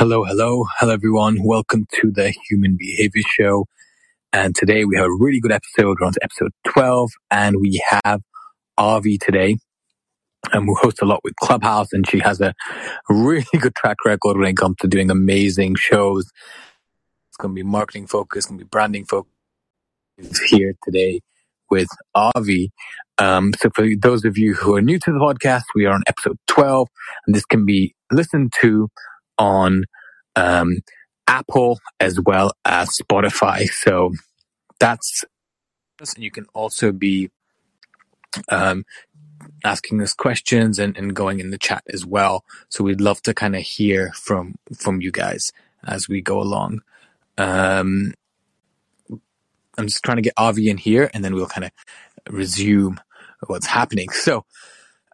Hello, hello, hello everyone. Welcome to the Human Behavior Show. And today we have a really good episode. We're on to episode 12 and we have Avi today. And we host a lot with Clubhouse and she has a really good track record when it comes to doing amazing shows. It's going to be marketing focused, going to be branding focused here today with Avi. Um, so for those of you who are new to the podcast, we are on episode 12 and this can be listened to on um, Apple as well as Spotify. So that's, and you can also be um, asking us questions and, and going in the chat as well. So we'd love to kind of hear from from you guys as we go along. Um, I'm just trying to get Avi in here, and then we'll kind of resume what's happening. So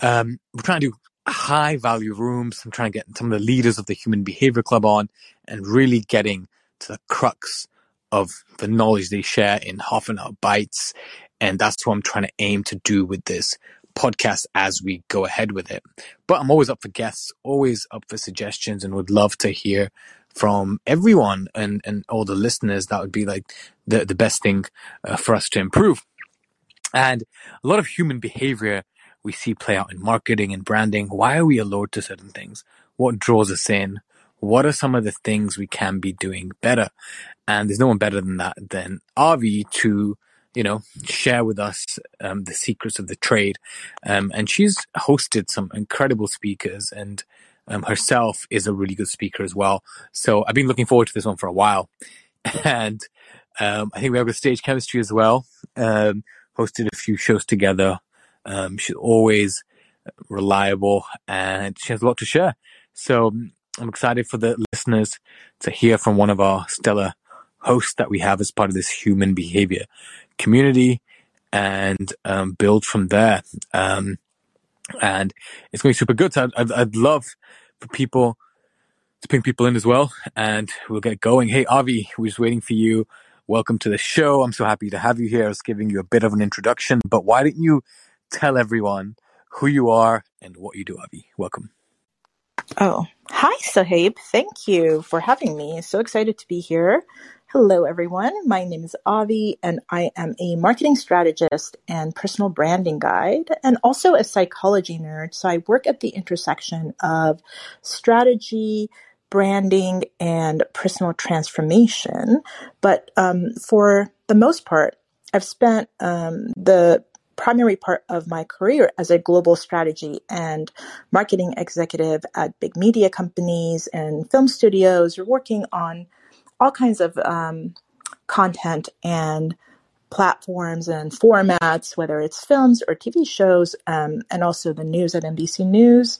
um, we're trying to do high value rooms. I'm trying to get some of the leaders of the Human Behavior Club on and really getting to the crux of the knowledge they share in half an hour bites. And that's what I'm trying to aim to do with this podcast as we go ahead with it. But I'm always up for guests, always up for suggestions, and would love to hear from everyone and, and all the listeners. That would be like the, the best thing uh, for us to improve. And a lot of human behavior we see play out in marketing and branding. Why are we allured to certain things? What draws us in? What are some of the things we can be doing better? And there's no one better than that than Avi to, you know, share with us um, the secrets of the trade. Um, and she's hosted some incredible speakers and um, herself is a really good speaker as well. So I've been looking forward to this one for a while. And um, I think we have a stage chemistry as well. Um, hosted a few shows together um, she's always reliable and she has a lot to share. So um, I'm excited for the listeners to hear from one of our stellar hosts that we have as part of this human behavior community and um, build from there. Um, and it's going to be super good. So I'd, I'd love for people to ping people in as well, and we'll get going. Hey, Avi, we're just waiting for you. Welcome to the show. I'm so happy to have you here. I was giving you a bit of an introduction, but why didn't you tell everyone who you are and what you do, Avi. Welcome. Oh, hi, Sohaib. Thank you for having me. So excited to be here. Hello, everyone. My name is Avi, and I am a marketing strategist and personal branding guide, and also a psychology nerd. So I work at the intersection of strategy, branding, and personal transformation. But um, for the most part, I've spent um, the primary part of my career as a global strategy and marketing executive at big media companies and film studios, are working on all kinds of um, content and platforms and formats, whether it's films or TV shows, um, and also the news at NBC News.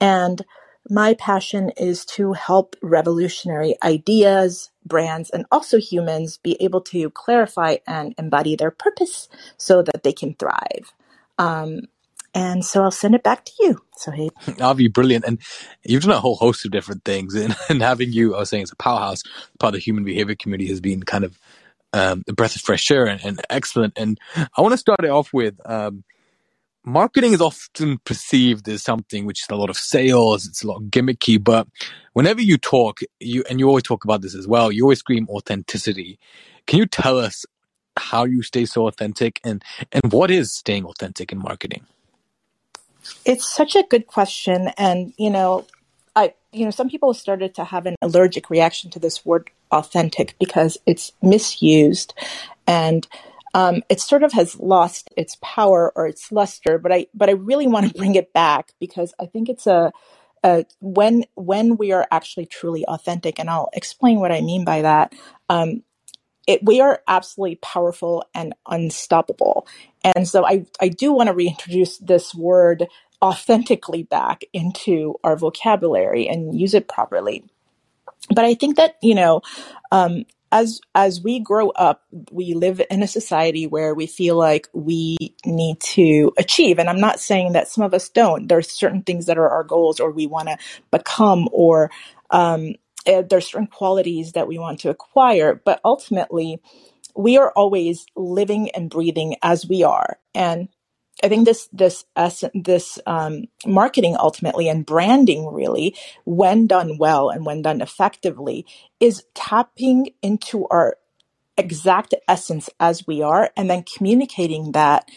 And my passion is to help revolutionary ideas, brands, and also humans be able to clarify and embody their purpose so that they can thrive. Um, and so I'll send it back to you. So hey, Avi, brilliant, and you've done a whole host of different things, and, and having you, I was saying, as a powerhouse part of the human behavior community has been kind of um, a breath of fresh air and, and, excellent. And I want to start it off with um, marketing is often perceived as something which is a lot of sales, it's a lot gimmicky, but whenever you talk, you and you always talk about this as well, you always scream authenticity. Can you tell us how you stay so authentic and and what is staying authentic in marketing? It's such a good question and you know, I you know, some people started to have an allergic reaction to this word authentic because it's misused and um, it sort of has lost its power or its luster. But I but I really want to bring it back because I think it's a, a when when we are actually truly authentic, and I'll explain what I mean by that. Um, it, we are absolutely powerful and unstoppable. And so I, I do want to reintroduce this word authentically back into our vocabulary and use it properly. But I think that, you know, um, as as we grow up, we live in a society where we feel like we need to achieve. And I'm not saying that some of us don't. There's certain things that are our goals, or we want to become, or um, eh, there's certain qualities that we want to acquire. But ultimately, we are always living and breathing as we are. And I think this this this um, marketing ultimately and branding really, when done well and when done effectively, is tapping into our exact essence as we are, and then communicating that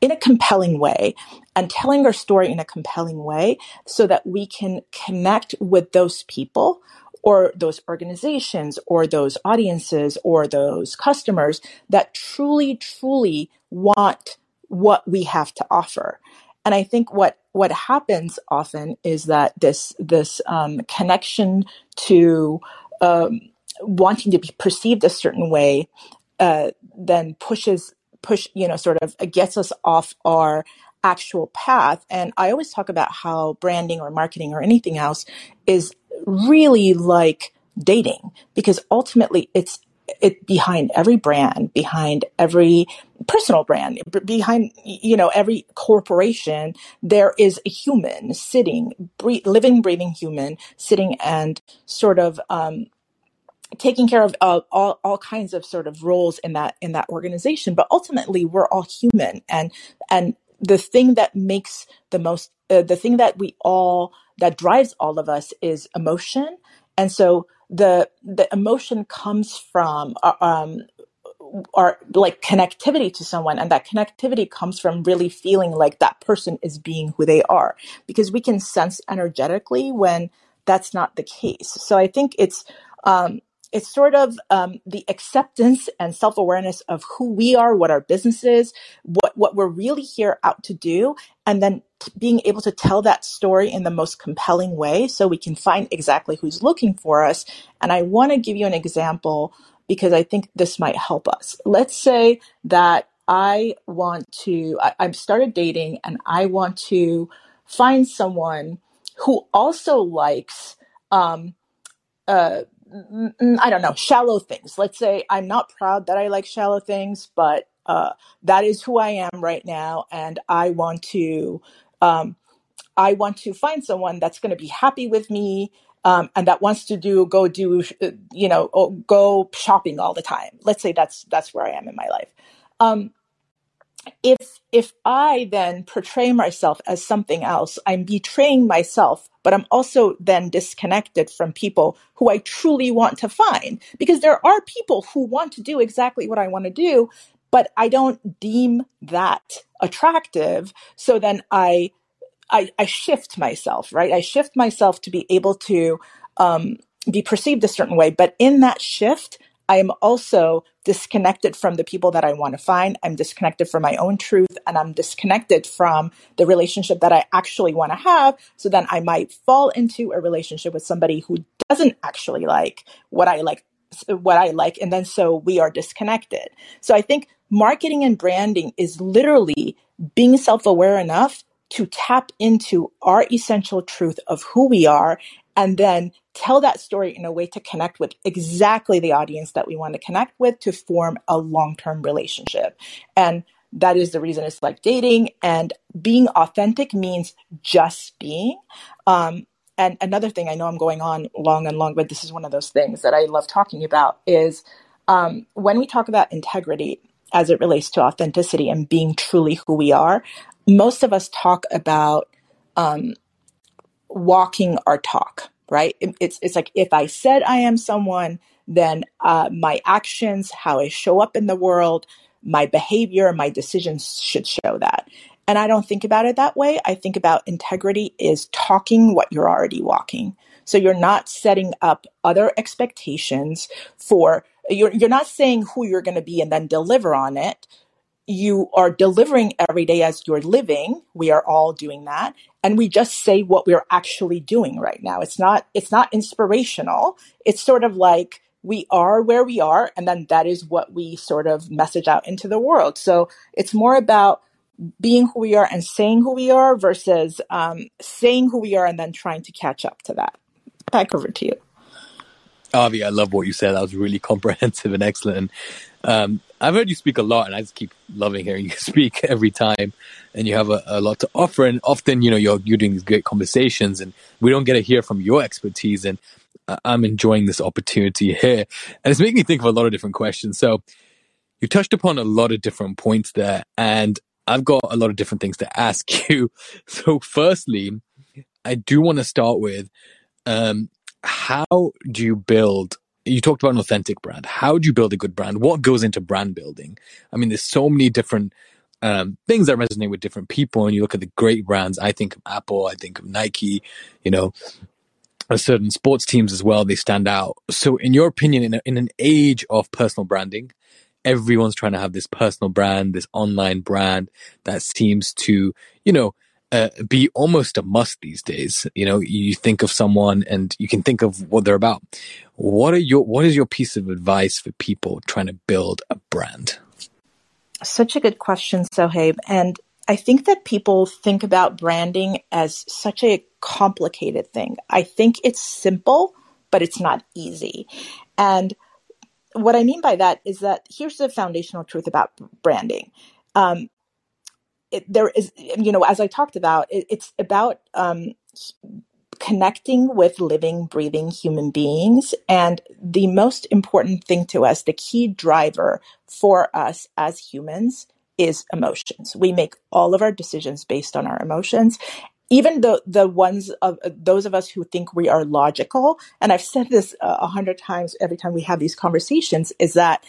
in a compelling way and telling our story in a compelling way so that we can connect with those people or those organizations or those audiences or those customers that truly truly want what we have to offer and i think what what happens often is that this this um, connection to um, wanting to be perceived a certain way uh, then pushes push, you know, sort of gets us off our actual path. And I always talk about how branding or marketing or anything else is really like dating because ultimately it's it behind every brand, behind every personal brand, behind you know every corporation, there is a human sitting, living, breathing human sitting and sort of um, taking care of uh, all, all kinds of sort of roles in that in that organization. But ultimately we're all human and and the thing that makes the most uh, the thing that we all that drives all of us is emotion. And so the the emotion comes from uh, um our like connectivity to someone and that connectivity comes from really feeling like that person is being who they are because we can sense energetically when that's not the case. So i think it's um it's sort of um, the acceptance and self-awareness of who we are what our business is what what we're really here out to do and then t- being able to tell that story in the most compelling way so we can find exactly who's looking for us. And i want to give you an example because i think this might help us. Let's say that i want to I, i've started dating and i want to find someone who also likes um, uh, I don't know, shallow things. Let's say I'm not proud that I like shallow things, but uh, that is who I am right now, and I want to, um, I want to find someone that's going to be happy with me. Um, and that wants to do go do uh, you know go shopping all the time. Let's say that's that's where I am in my life. Um, if if i then portray myself as something else i'm betraying myself but i'm also then disconnected from people who i truly want to find because there are people who want to do exactly what i want to do but i don't deem that attractive so then i I, I shift myself, right? I shift myself to be able to um, be perceived a certain way. But in that shift, I am also disconnected from the people that I want to find. I'm disconnected from my own truth and I'm disconnected from the relationship that I actually want to have. So then I might fall into a relationship with somebody who doesn't actually like what I like what I like and then so we are disconnected. So I think marketing and branding is literally being self-aware enough to tap into our essential truth of who we are and then tell that story in a way to connect with exactly the audience that we want to connect with to form a long-term relationship. And that is the reason it's like dating and being authentic means just being. Um, and another thing I know I'm going on long and long, but this is one of those things that I love talking about is um, when we talk about integrity as it relates to authenticity and being truly who we are, most of us talk about um, walking our talk, right? It's it's like if I said I am someone, then uh, my actions, how I show up in the world, my behavior, my decisions should show that. And I don't think about it that way. I think about integrity is talking what you're already walking. So you're not setting up other expectations for you're you're not saying who you're going to be and then deliver on it you are delivering every day as you're living we are all doing that and we just say what we're actually doing right now. It's not it's not inspirational. It's sort of like we are where we are and then that is what we sort of message out into the world. So it's more about being who we are and saying who we are versus um, saying who we are and then trying to catch up to that. Back over to you. Avi, I love what you said. That was really comprehensive and excellent. Um, I've heard you speak a lot, and I just keep loving hearing you speak every time. And you have a, a lot to offer. And often, you know, you're you're doing these great conversations, and we don't get to hear from your expertise. And I'm enjoying this opportunity here, and it's making me think of a lot of different questions. So you touched upon a lot of different points there, and I've got a lot of different things to ask you. So, firstly, I do want to start with um, how do you build? You talked about an authentic brand. How do you build a good brand? What goes into brand building? I mean, there's so many different um, things that resonate with different people. And you look at the great brands. I think of Apple. I think of Nike. You know, certain sports teams as well. They stand out. So, in your opinion, in, a, in an age of personal branding, everyone's trying to have this personal brand, this online brand that seems to, you know, uh, be almost a must these days. You know, you think of someone and you can think of what they're about. What are your what is your piece of advice for people trying to build a brand? Such a good question, Sohaib. And I think that people think about branding as such a complicated thing. I think it's simple, but it's not easy. And what I mean by that is that here's the foundational truth about branding. Um, it, there is, you know, as I talked about, it, it's about um, connecting with living, breathing human beings. And the most important thing to us, the key driver for us as humans, is emotions. We make all of our decisions based on our emotions. Even the the ones of those of us who think we are logical, and I've said this a hundred times every time we have these conversations, is that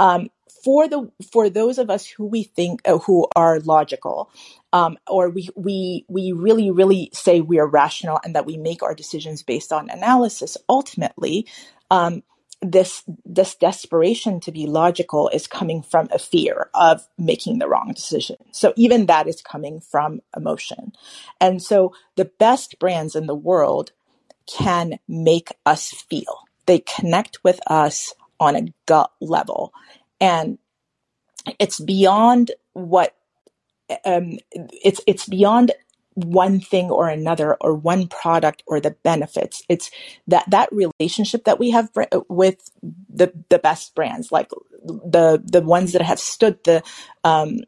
um, for the for those of us who we think uh, who are logical um, or we we we really really say we are rational and that we make our decisions based on analysis ultimately um, this this desperation to be logical is coming from a fear of making the wrong decision. So even that is coming from emotion. And so the best brands in the world can make us feel. They connect with us on a gut level and it's beyond what um, it's it's beyond one thing or another or one product or the benefits it's that that relationship that we have with the the best brands like the the ones that have stood the um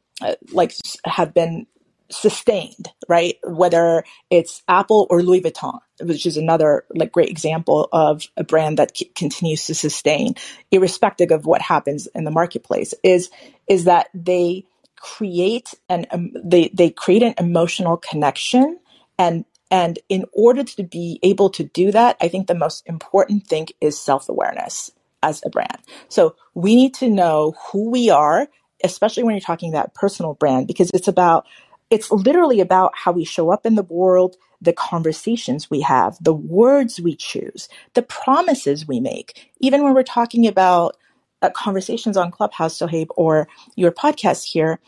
like have been sustained, right? Whether it's Apple or Louis Vuitton, which is another like great example of a brand that c- continues to sustain, irrespective of what happens in the marketplace, is is that they create an um, they they create an emotional connection and and in order to be able to do that, I think the most important thing is self awareness as a brand. So we need to know who we are, especially when you're talking about personal brand, because it's about it's literally about how we show up in the world, the conversations we have, the words we choose, the promises we make. Even when we're talking about uh, conversations on Clubhouse, Sohaib, or your podcast here,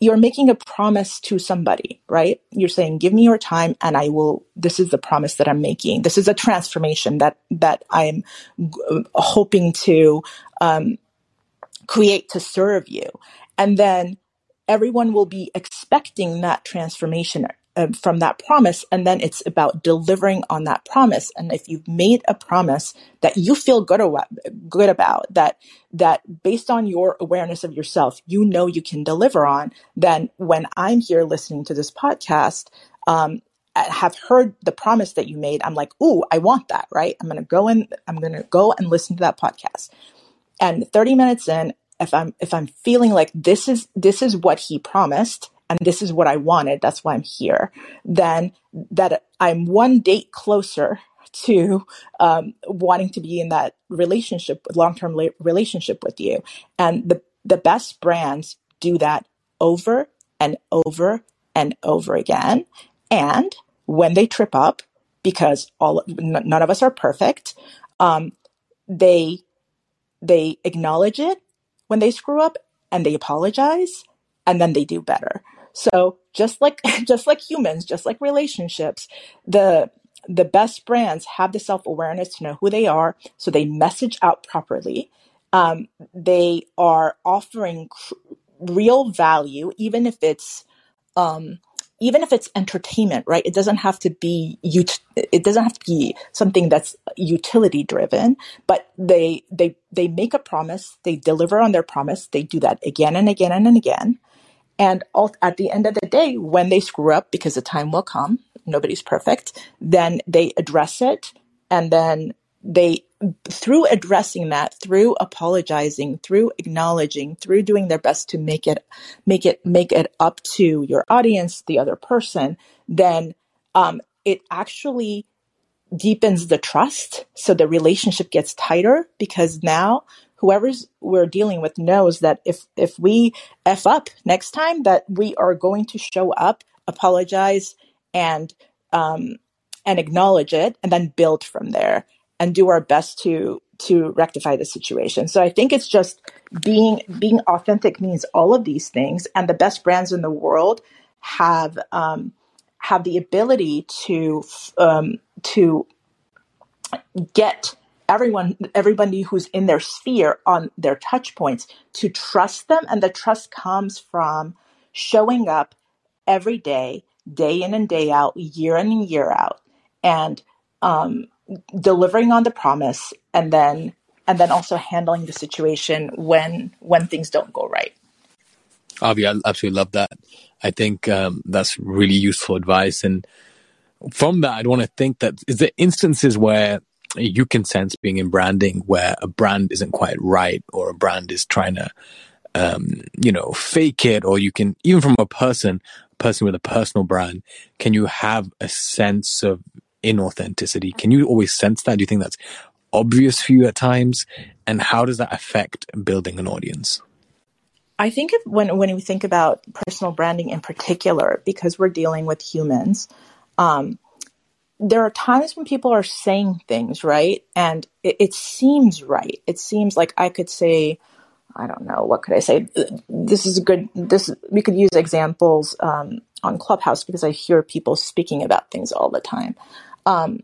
you're making a promise to somebody, right? You're saying, give me your time and I will, this is the promise that I'm making. This is a transformation that, that I'm uh, hoping to, um, create to serve you. And then everyone will be expecting that transformation uh, from that promise and then it's about delivering on that promise. And if you've made a promise that you feel good about, good about that that based on your awareness of yourself you know you can deliver on then when i'm here listening to this podcast um, have heard the promise that you made i'm like ooh i want that right? I'm going to go and i'm to go and listen to that podcast. And 30 minutes in if I'm if I'm feeling like this is this is what he promised and this is what I wanted, that's why I'm here, then that I'm one date closer to um, wanting to be in that relationship, long term la- relationship with you. And the the best brands do that over and over and over again. And when they trip up, because all n- none of us are perfect, um, they they acknowledge it when they screw up and they apologize and then they do better. So just like just like humans, just like relationships, the the best brands have the self awareness to know who they are, so they message out properly. Um, they are offering cr- real value, even if it's um, even if it's entertainment, right? It doesn't have to be ut- it doesn't have to be something that's utility driven, but they they they make a promise, they deliver on their promise, they do that again and again and again. And at the end of the day, when they screw up, because the time will come, nobody's perfect, then they address it and then they through addressing that through apologizing through acknowledging through doing their best to make it make it make it up to your audience the other person then um, it actually deepens the trust. So the relationship gets tighter because now whoever's we're dealing with knows that if if we f up next time that we are going to show up apologize and um and acknowledge it and then build from there and do our best to to rectify the situation. So i think it's just being being authentic means all of these things and the best brands in the world have um have the ability to um to get everyone everybody who's in their sphere on their touch points to trust them and the trust comes from showing up every day day in and day out year in and year out and um, delivering on the promise and then and then also handling the situation when when things don't go right. Avi i absolutely love that. I think um, that's really useful advice and from that, I'd want to think that is there instances where you can sense being in branding where a brand isn't quite right or a brand is trying to, um, you know, fake it, or you can even from a person, a person with a personal brand, can you have a sense of inauthenticity? Can you always sense that? Do you think that's obvious for you at times? And how does that affect building an audience? I think if, when when we think about personal branding in particular, because we're dealing with humans, um, there are times when people are saying things, right? And it, it, seems right. It seems like I could say, I don't know, what could I say? This is a good, this, we could use examples um, on Clubhouse because I hear people speaking about things all the time. Um,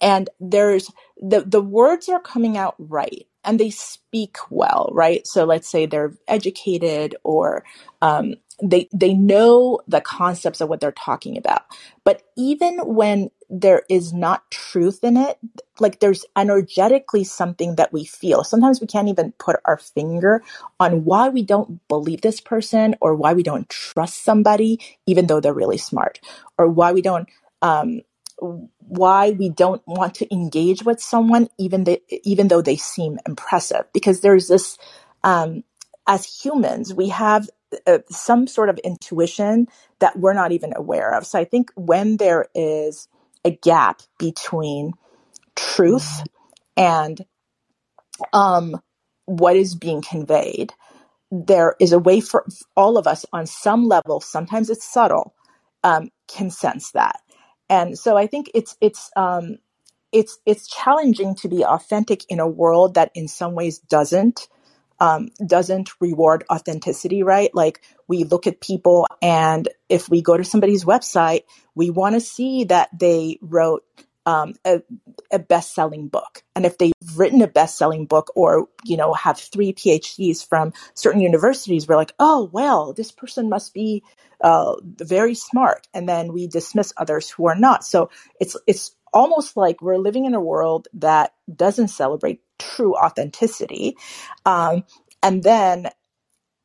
and there's, the, the words are coming out right and they speak well, right? So let's say they're educated or um, they they know the concepts of what they're talking about but even when there is not truth in it like there's energetically something that we feel sometimes we can't even put our finger on why we don't believe this person or why we don't trust somebody even though they're really smart or why we don't um, why we don't want to engage with someone even they, even though they seem impressive because there's this um, as humans we have uh, some sort of intuition that we're not even aware of. So I think when there is a gap between truth and um, what is being conveyed, there is a way for all of us on some level, sometimes it's subtle, um, can sense that. And so I think it's it's um, it's it's challenging to be authentic in a world that in some ways doesn't um, doesn't reward authenticity, right? Like we look at people and if we go to somebody's website, we want to see that they wrote um, a, a best-selling book. And if they've written a best-selling book or, you know, have three PhDs from certain universities, we're like, oh, well, this person must be uh, very smart. And then we dismiss others who are not. So it's, it's almost like we're living in a world that doesn't celebrate true authenticity. Um, and then,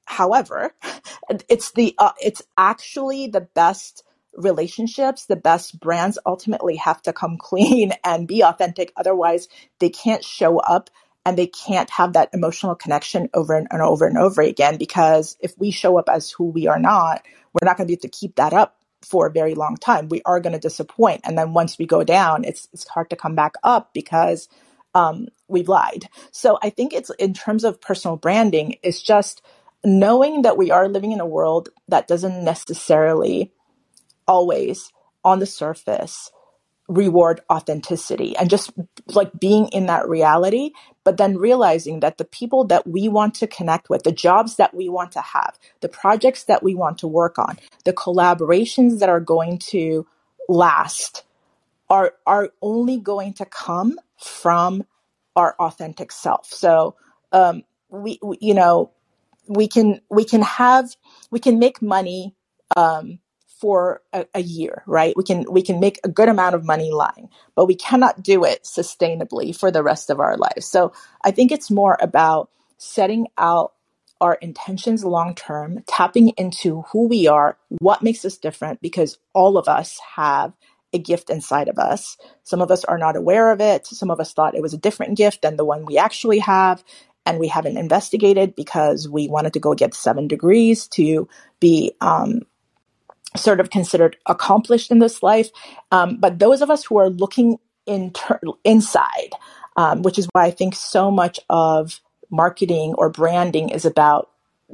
however, it's the uh, it's actually the best relationships, the best brands ultimately have to come clean and be authentic. Otherwise, they can't show up and they can't have that emotional connection over and, and over and over again. Because if we show up as who we are not, we're not going to be able to keep that up for a very long time. We are going to disappoint. And then once we go down, it's, it's hard to come back up because um, we've lied. So I think it's in terms of personal branding, it's just knowing that we are living in a world that doesn't necessarily always on the surface reward authenticity and just like being in that reality, but then realizing that the people that we want to connect with, the jobs that we want to have, the projects that we want to work on, the collaborations that are going to last are are only going to come from our authentic self. So um, we, we, you know, we can we can have we can make money um, for a, a, year, right? We can we can make a good amount of money lying, but we cannot do it sustainably for the rest of our lives. So I think it's more about setting out our intentions long term, tapping into who we are, what makes us different, because all of us have a gift inside of us. Some of us are not aware of it. Some of us thought it was a different gift than the one we actually have. And we haven't investigated because we wanted to go get seven degrees to be um, sort of considered accomplished in this life. Um, but those of us who are looking inter- inside, um, which is why I think so much of marketing or branding is about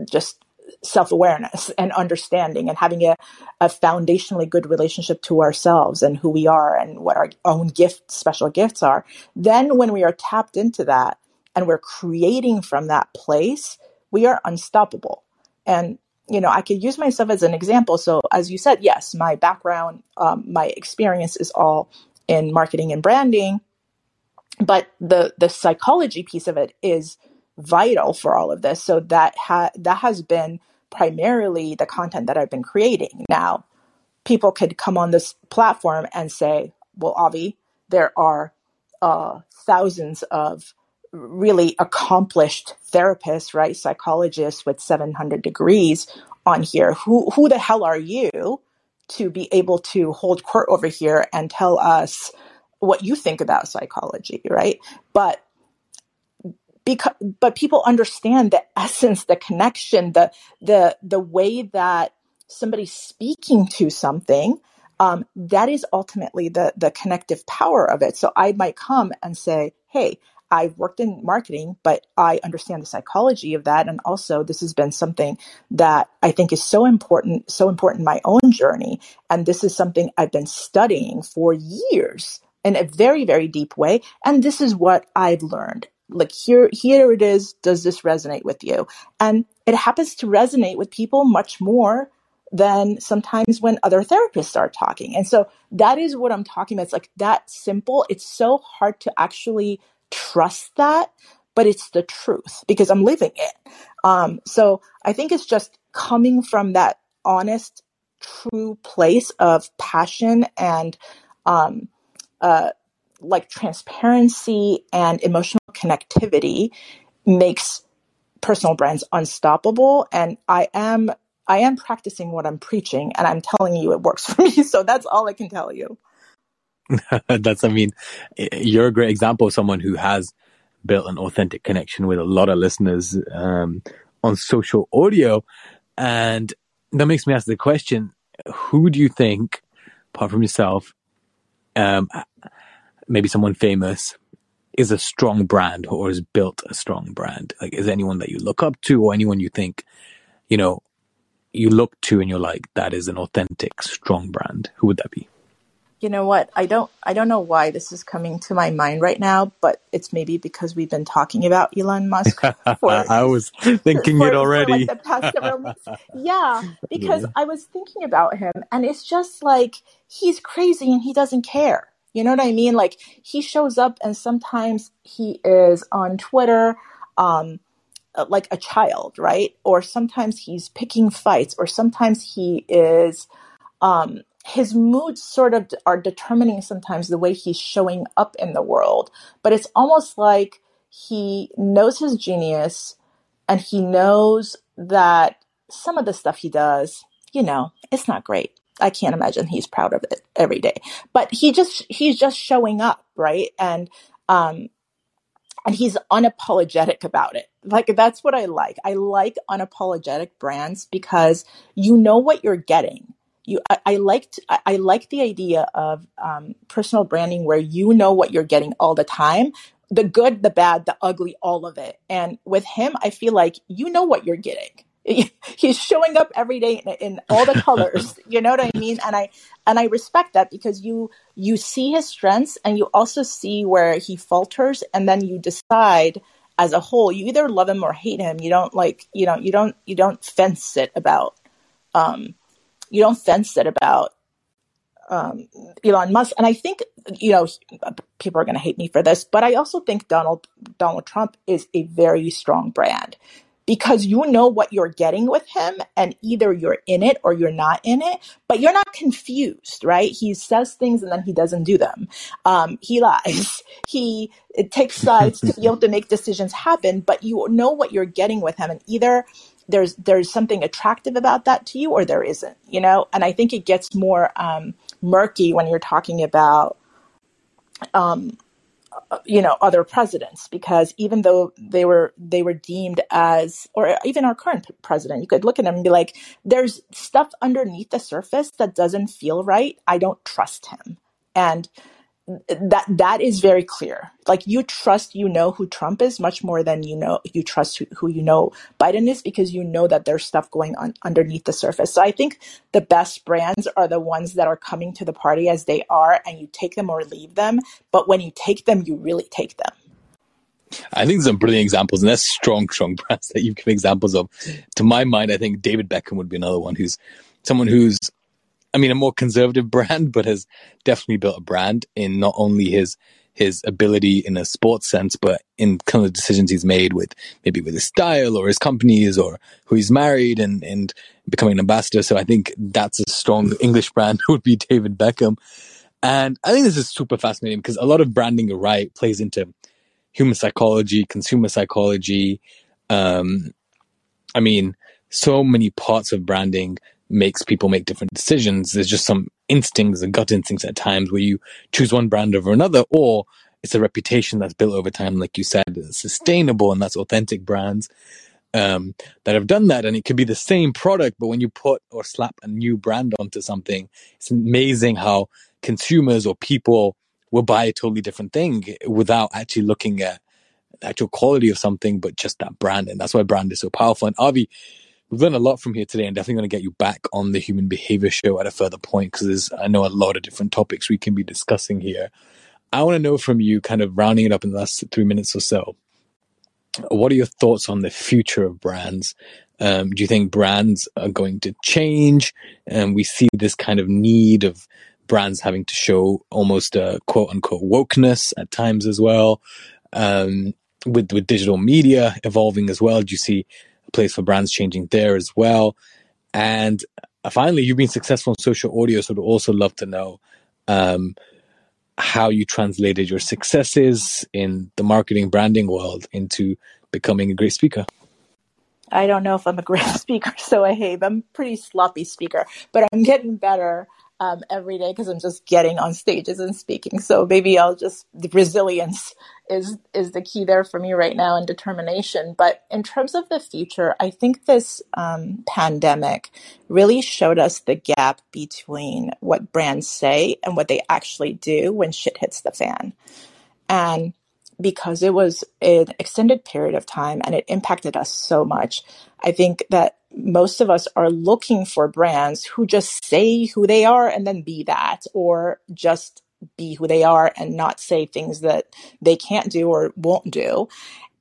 just self awareness and understanding and having a, a foundationally good relationship to ourselves and who we are and what our own gift, special gifts are. Then, when we are tapped into that and we're creating from that place, we are unstoppable. And you know, I could use myself as an example. So, as you said, yes, my background, um, my experience is all in marketing and branding, but the the psychology piece of it is vital for all of this. So that ha- that has been primarily the content that I've been creating. Now, people could come on this platform and say, "Well, Avi, there are uh, thousands of really accomplished therapists, right? Psychologists with 700 degrees on here. Who who the hell are you to be able to hold court over here and tell us what you think about psychology, right? But because but people understand the essence, the connection, the the the way that somebody's speaking to something um, that is ultimately the the connective power of it. So I might come and say, "Hey, I've worked in marketing, but I understand the psychology of that. And also, this has been something that I think is so important, so important in my own journey. And this is something I've been studying for years in a very, very deep way. And this is what I've learned. Like here, here it is. Does this resonate with you? And it happens to resonate with people much more than sometimes when other therapists are talking. And so that is what I'm talking about. It's like that simple. It's so hard to actually trust that, but it's the truth because I'm living it. Um, so I think it's just coming from that honest, true place of passion and um, uh, like transparency and emotional connectivity makes personal brands unstoppable. And I am I am practicing what I'm preaching, and I'm telling you it works for me. So that's all I can tell you. That's, I mean, you're a great example of someone who has built an authentic connection with a lot of listeners um, on social audio. And that makes me ask the question who do you think, apart from yourself, um, maybe someone famous, is a strong brand or has built a strong brand? Like, is anyone that you look up to or anyone you think, you know, you look to and you're like, that is an authentic, strong brand? Who would that be? you know what? I don't I don't know why this is coming to my mind right now, but it's maybe because we've been talking about Elon Musk for I was thinking for, it already. For like the past several weeks. Yeah, because yeah. I was thinking about him and it's just like he's crazy and he doesn't care. You know what I mean? Like he shows up and sometimes he is on Twitter um like a child, right? Or sometimes he's picking fights or sometimes he is um his moods sort of are determining sometimes the way he's showing up in the world. But it's almost like he knows his genius and he knows that some of the stuff he does, you know, it's not great. I can't imagine he's proud of it every day. But he just he's just showing up, right? And um and he's unapologetic about it. Like that's what I like. I like unapologetic brands because you know what you're getting you I, I liked I, I like the idea of um, personal branding where you know what you're getting all the time the good the bad the ugly all of it and with him i feel like you know what you're getting he's showing up every day in, in all the colors you know what i mean? And i and i respect that because you you see his strengths and you also see where he falters and then you decide as a whole. You either love him or hate him. You don't like you know you don't you don't fence it about um you don't fence it about um, Elon Musk. And I think, you know, people are going to hate me for this, but I also think Donald Donald Trump is a very strong brand because you know what you're getting with him and either you're in it or you're not in it but you're not confused right? He says things and then he doesn't do them. Um, he lies. He takes sides to be able to make decisions happen but you know what you're getting with him and either there's there's something attractive about that to you or there isn't you know? And i think it gets more um, murky when you're talking about um, you know other presidents because even though they were they were deemed as or even our current president you could look at him and be like there's stuff underneath the surface that doesn't feel right. I don't trust him. And that that is very clear. Like you trust, you know who Trump is much more than you know you trust who, who you know Biden is because you know that there's stuff going on underneath the surface. So I think the best brands are the ones that are coming to the party as they are, and you take them or leave them. But when you take them, you really take them. I think some brilliant examples, and that's strong, strong brands that you've given examples of. To my mind, I think David Beckham would be another one who's someone who's I mean, a more conservative brand, but has definitely built a brand in not only his his ability in a sports sense, but in kind of decisions he's made with maybe with his style or his companies or who he's married and, and becoming an ambassador. So I think that's a strong English brand would be David Beckham. And I think this is super fascinating because a lot of branding, you're right, plays into human psychology, consumer psychology. Um, I mean, so many parts of branding makes people make different decisions. There's just some instincts and gut instincts at times where you choose one brand over another, or it's a reputation that's built over time, like you said, sustainable and that's authentic brands um, that have done that. And it could be the same product, but when you put or slap a new brand onto something, it's amazing how consumers or people will buy a totally different thing without actually looking at the actual quality of something, but just that brand. And that's why brand is so powerful. And Avi, we've learned a lot from here today and definitely going to get you back on the human behavior show at a further point because there's i know a lot of different topics we can be discussing here. I want to know from you kind of rounding it up in the last three minutes or so what are your thoughts on the future of brands? Um, do you think brands are going to change? And we see this kind of need of brands having to show almost a quote unquote wokeness at times as well. Um, with with digital media evolving as well do you see place for brands changing there as well. And uh, finally, you've been successful in social audio, so I'd also love to know um, how you translated your successes in the marketing branding world into becoming a great speaker. I don't know if I'm a great speaker, so I hate. I'm a pretty sloppy speaker, but I'm getting better um, every day because I'm just getting on stages and speaking. So maybe I'll just the resilience is is the key there for me right now and determination. But in terms of the future, I think this um, pandemic really showed us the gap between what brands say and what they actually do when shit hits the fan. And because it was an extended period of time and it impacted us so much, I think that most of us are looking for brands who just say who they are and then be that, or just be who they are and not say things that they can't do or won't do.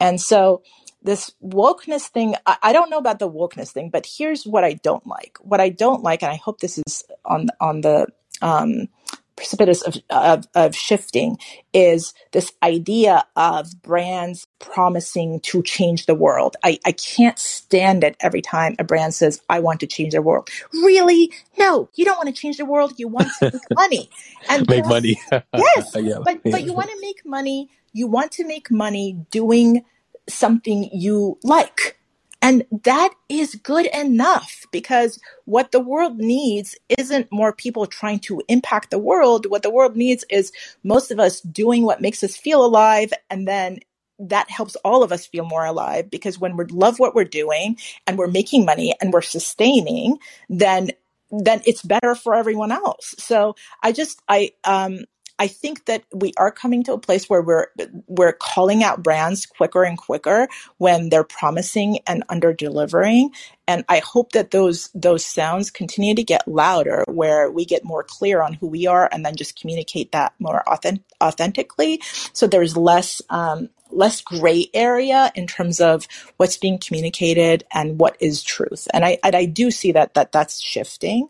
And so this wokeness thing, I, I don't know about the wokeness thing, but here's what I don't like. What I don't like, and I hope this is on on the um, precipitous of, of, of shifting is this idea of brands promising to change the world. I, I can't stand it every time a brand says, I want to change the world. Really? No, you don't want to change the world. You want to make money. And make money. yes. yeah. But, but you want to make money. You want to make money doing something you like. And that is good enough because what the world needs isn't more people trying to impact the world. What the world needs is most of us doing what makes us feel alive and then that helps all of us feel more alive because when we love what we're doing and we're making money and we're sustaining, then then it's better for everyone else. So I just I um I think that we are coming to a place where we're we're calling out brands quicker and quicker when they're promising and under delivering. And I hope that those those sounds continue to get louder, where we get more clear on who we are, and then just communicate that more authentic, authentically. So there's less um, less gray area in terms of what's being communicated and what is truth. And I and I do see that that that's shifting.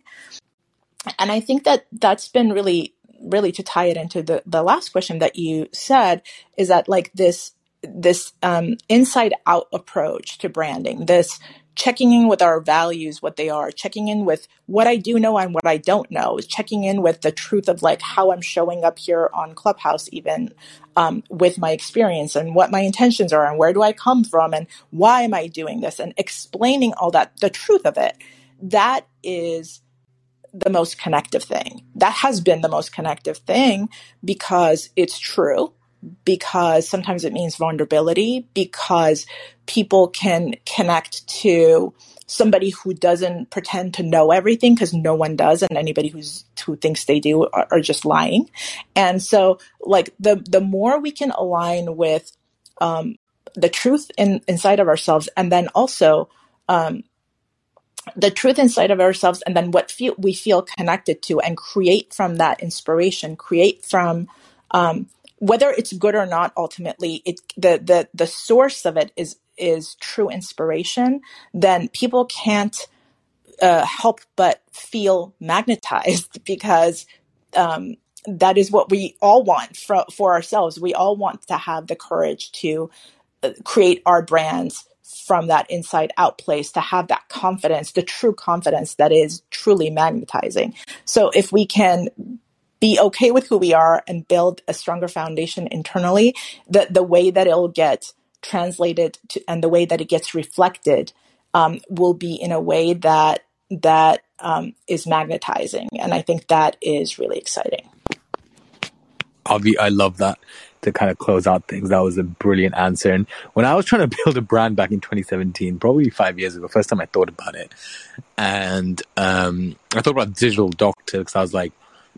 And I think that that's been really really to tie it into the, the last question that you said is that like this this um, inside out approach to branding this checking in with our values what they are checking in with what i do know and what i don't know checking in with the truth of like how i'm showing up here on clubhouse even um, with my experience and what my intentions are and where do i come from and why am i doing this and explaining all that the truth of it. That is the most connective thing. That has been the most connective thing because it's true, because sometimes it means vulnerability, because people can connect to somebody who doesn't pretend to know everything because no one does and anybody who's who thinks they do are, are, just lying and so like the the more we can align with um, the truth in, inside of ourselves and then also um, the truth inside of ourselves and then what feel, we feel connected to and create from that inspiration create from um, whether it's good or not ultimately it the the the source of it is is true inspiration then people can't uh, help but feel magnetized because um, that is what we all want for, for ourselves. We all want to have the courage to uh, create our brands from that inside out place to have that confidence, the true confidence that is truly magnetizing. So if we can be okay with who we are and build a stronger foundation internally, the, the way that it'll get translated to, and the way that it gets reflected um, will be in a way that that um, is magnetizing. And I think that is really exciting. Avi, I love that to kind of close out things. That was a brilliant answer. And when I was trying to build a brand back in 2017, probably five years ago, first time I thought about it, and um, I thought about digital doctor because I was like,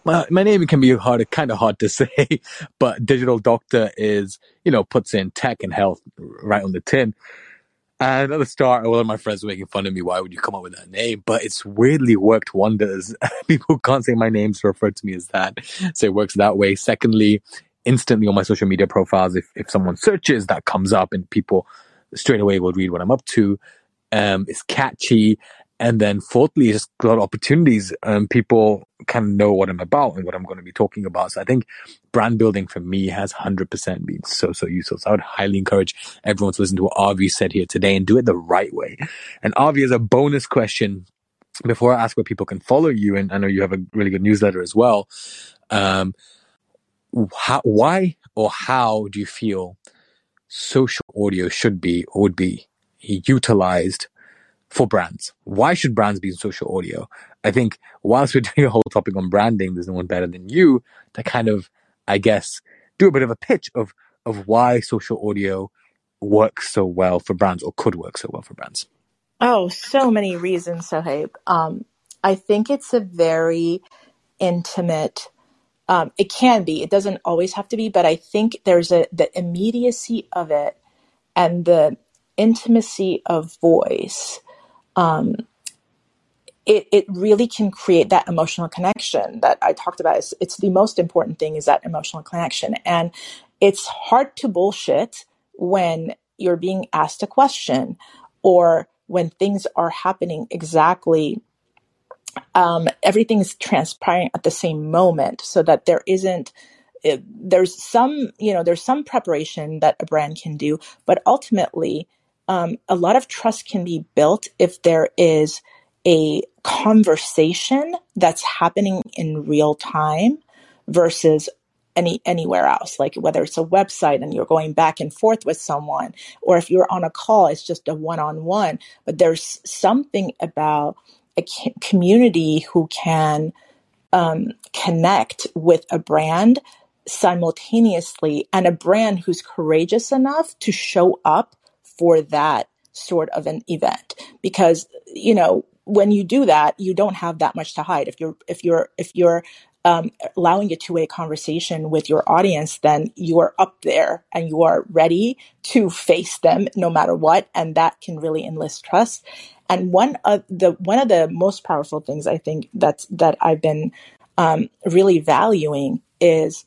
my, my name can be hard, kind of hard to say, but digital doctor is, you know, puts in tech and health right on the tin. And at the start, all of my friends were making fun of me. Why would you come up with that name? But it's weirdly worked wonders. People can't say my name to refer to me as that. So it works that way. Secondly, instantly on my social media profiles, if, if someone searches, that comes up and people straight away will read what I'm up to. Um, it's catchy. And then fourthly, just a lot of opportunities. Um, people kind of know what I'm about and what I'm going to be talking about. So I think brand building for me has 100% been so, so useful. So I would highly encourage everyone to listen to what Avi said here today and do it the right way. And Avi, as a bonus question, before I ask where people can follow you, and I know you have a really good newsletter as well. Um, how, why or how do you feel social audio should be or would be utilized for brands. Why should brands be in social audio? I think whilst we're doing a whole topic on branding, there's no one better than you to kind of, I guess, do a bit of a pitch of of why social audio works so well for brands or could work so well for brands. Oh, so many reasons, Sohaib. Um, I think it's a very intimate. Um, it can be. It doesn't always have to be, but I think there's a the immediacy of it and the intimacy of voice um, it, it really can create that emotional connection that I talked about. It's, it's the most important thing is that emotional connection. And it's hard to bullshit when you're being asked a question or when things are happening exactly um, is transpiring at the same moment so that there isn't it, there's some you know there's some preparation that a brand can do but ultimately um, a lot of trust can be built if there is a conversation that's happening in real time versus any anywhere else like whether it's a website and you're going back and forth with someone or if you're on a call it's just a one-on-one but there's something about a community who can um, connect with a brand simultaneously and a brand who's courageous enough to show up for that sort of an event. Because you know when you do that you don't have that much to hide. If you're if you're if you're um, allowing a two-way conversation with your audience then you are up there and you are ready to face them no matter what and that can really enlist trust and one of the one of the most powerful things i think that's that i've been um, really valuing is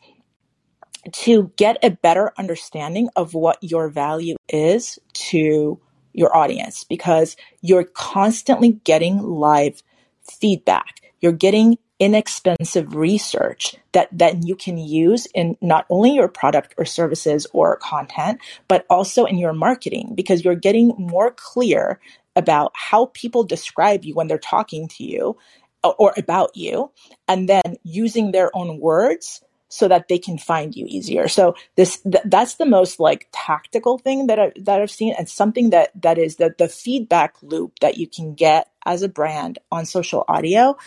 to get a better understanding of what your value is to your audience because you're constantly getting live feedback. You're getting inexpensive research that then you can use in not only your product or services or content but also in your marketing because you're getting more clear about how people describe you when they're talking to you or about you and then using their own words so that they can find you easier. So this th- that's the most like tactical thing that I that I've seen and something that that is the the feedback loop that you can get as a brand on social audio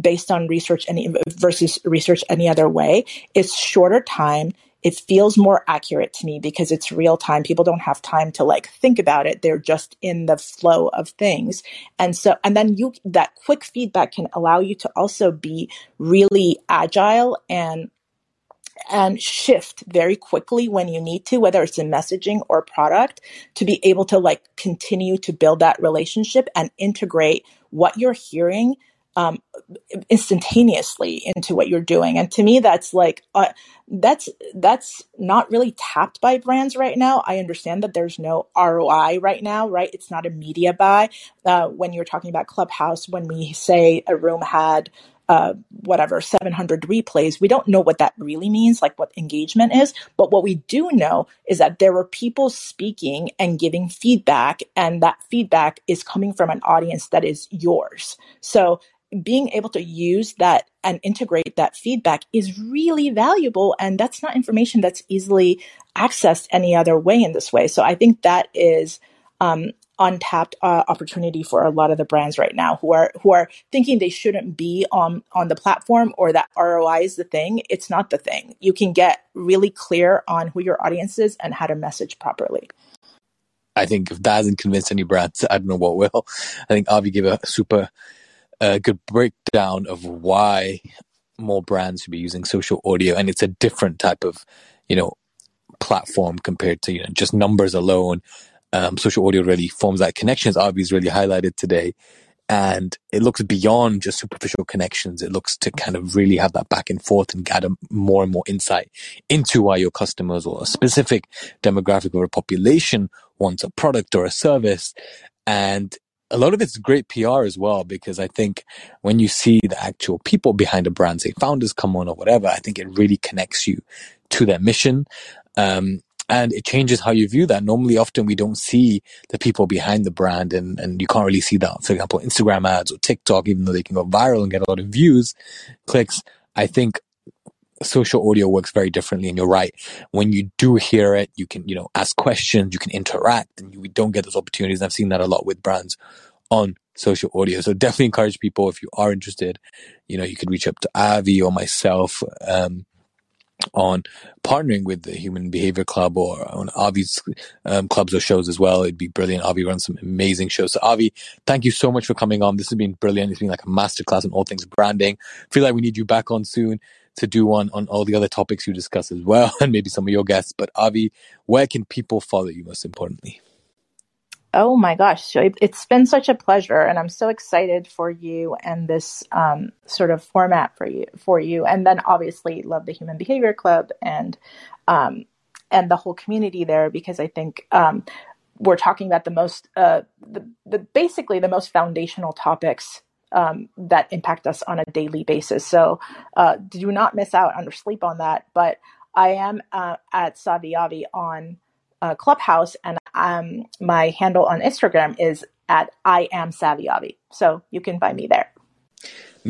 based on research any versus research any other way. It's shorter time it feels more accurate to me because it's real time. People don't have time to like think about it. They're just in the flow of things. And so, and then you, that quick feedback can allow you to also be really agile and and shift very quickly when you need to, whether it's in messaging or product, to be able to like continue to build that relationship and integrate what you're hearing um, instantaneously into what you're doing. And to me, that's like uh, that's that's not really tapped by brands right now. I understand that there's no ROI right now, right? It's not a media buy. Uh, when you're talking about Clubhouse, when we say a room had uh, whatever 700 replays we don't know what that really means like what engagement is but what we do know is that there were people speaking and giving feedback and that feedback is coming from an audience that is yours so being able to use that and integrate that feedback is really valuable. And that's not information that's easily accessed any other way in this way. So I think that is um, untapped uh, opportunity for a lot of the brands right now who are who are thinking they shouldn't be on on the platform or that ROI is the thing. It's not the thing. You can get really clear on who your audience is and how to message properly. I think if that hasn't convinced any brands, I don't know what will. I think Avi gave a super a good breakdown of why more brands should be using social audio, and it's a different type of, you know, platform compared to you know just numbers alone. Um, social audio really forms that connections. Avi's really highlighted today, and it looks beyond just superficial connections. It looks to kind of really have that back and forth and gather more and more insight into why your customers or a specific demographic or a population wants a product or a service. And a lot of it's great PR as well, because I think when you see the actual people behind a brand, say founders come on or whatever, I think it really connects you to their mission. Um, and it changes how you view that. Normally, often we don't see the people behind the brand and, and you can't really see that. For example, Instagram ads or TikTok, even though they can go viral and get a lot of views, clicks. I think social audio works very differently and you're right when you do hear it you can you know ask questions you can interact and you don't get those opportunities i've seen that a lot with brands on social audio so definitely encourage people if you are interested you know you could reach up to avi or myself um, on partnering with the Human Behavior Club or on Avi's um, clubs or shows as well. It'd be brilliant. Avi runs some amazing shows. So Avi, thank you so much for coming on. This has been brilliant. It's been like a masterclass on all things branding. I feel like we need you back on soon to do one on all the other topics you discuss as well, and maybe some of your guests. But Avi, where can people follow you most importantly? Oh my gosh, it's been such a pleasure, and I'm so excited for you and this um, sort of format for you. For you, and then obviously love the Human Behavior Club and um, and the whole community there because I think um, we're talking about the most uh, the, the basically the most foundational topics um, that impact us on a daily basis. So uh, do not miss out on or sleep on that. But I am uh, at SavvyAvi on uh, Clubhouse, and um, my handle on Instagram is at I am Savvy SavvyAvi. So you can find me there.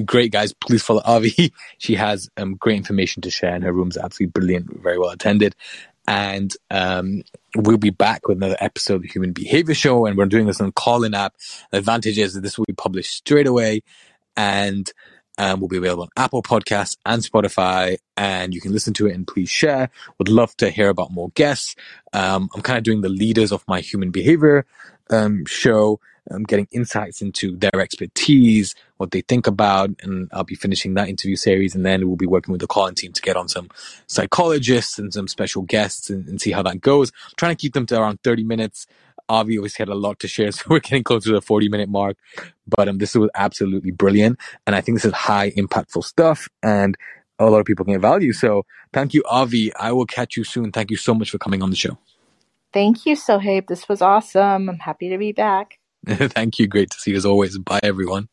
Great guys, please follow Avi. She has um, great information to share, and her room's absolutely brilliant, very well attended. And um, we'll be back with another episode of the Human Behavior Show, and we're doing this on Callin app. The advantage is that this will be published straight away, and um, will be available on Apple Podcasts and Spotify, and you can listen to it and please share. Would love to hear about more guests. Um, I'm kind of doing the leaders of my human behavior um, show, um, getting insights into their expertise, what they think about, and I'll be finishing that interview series, and then we'll be working with the Callin team to get on some psychologists and some special guests and, and see how that goes. I'm trying to keep them to around 30 minutes. Avi always had a lot to share, so we're getting close to the 40 minute mark. But um, this was absolutely brilliant. And I think this is high impactful stuff and a lot of people can get value. So thank you, Avi. I will catch you soon. Thank you so much for coming on the show. Thank you, Sohaib. This was awesome. I'm happy to be back. thank you. Great to see you as always. Bye, everyone.